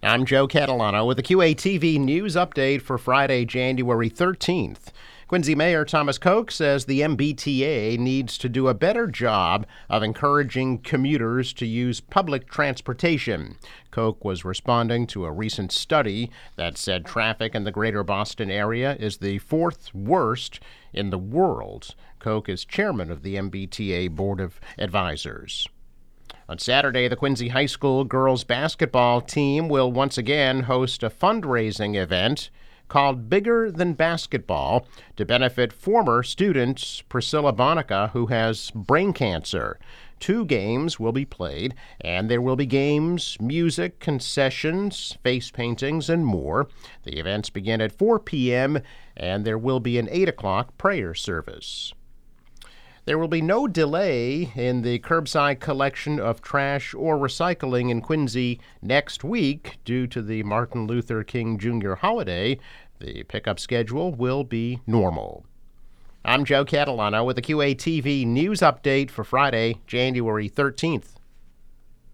I'm Joe Catalano with the QATV news update for Friday, January 13th. Quincy Mayor Thomas Koch says the MBTA needs to do a better job of encouraging commuters to use public transportation. Koch was responding to a recent study that said traffic in the greater Boston area is the fourth worst in the world. Koch is chairman of the MBTA Board of Advisors. On Saturday, the Quincy High School girls basketball team will once again host a fundraising event called Bigger Than Basketball to benefit former student Priscilla Bonica, who has brain cancer. Two games will be played, and there will be games, music, concessions, face paintings, and more. The events begin at 4 p.m., and there will be an 8 o'clock prayer service. There will be no delay in the curbside collection of trash or recycling in Quincy next week due to the Martin Luther King Jr. holiday. The pickup schedule will be normal. I'm Joe Catalano with the QATV news update for Friday, January 13th.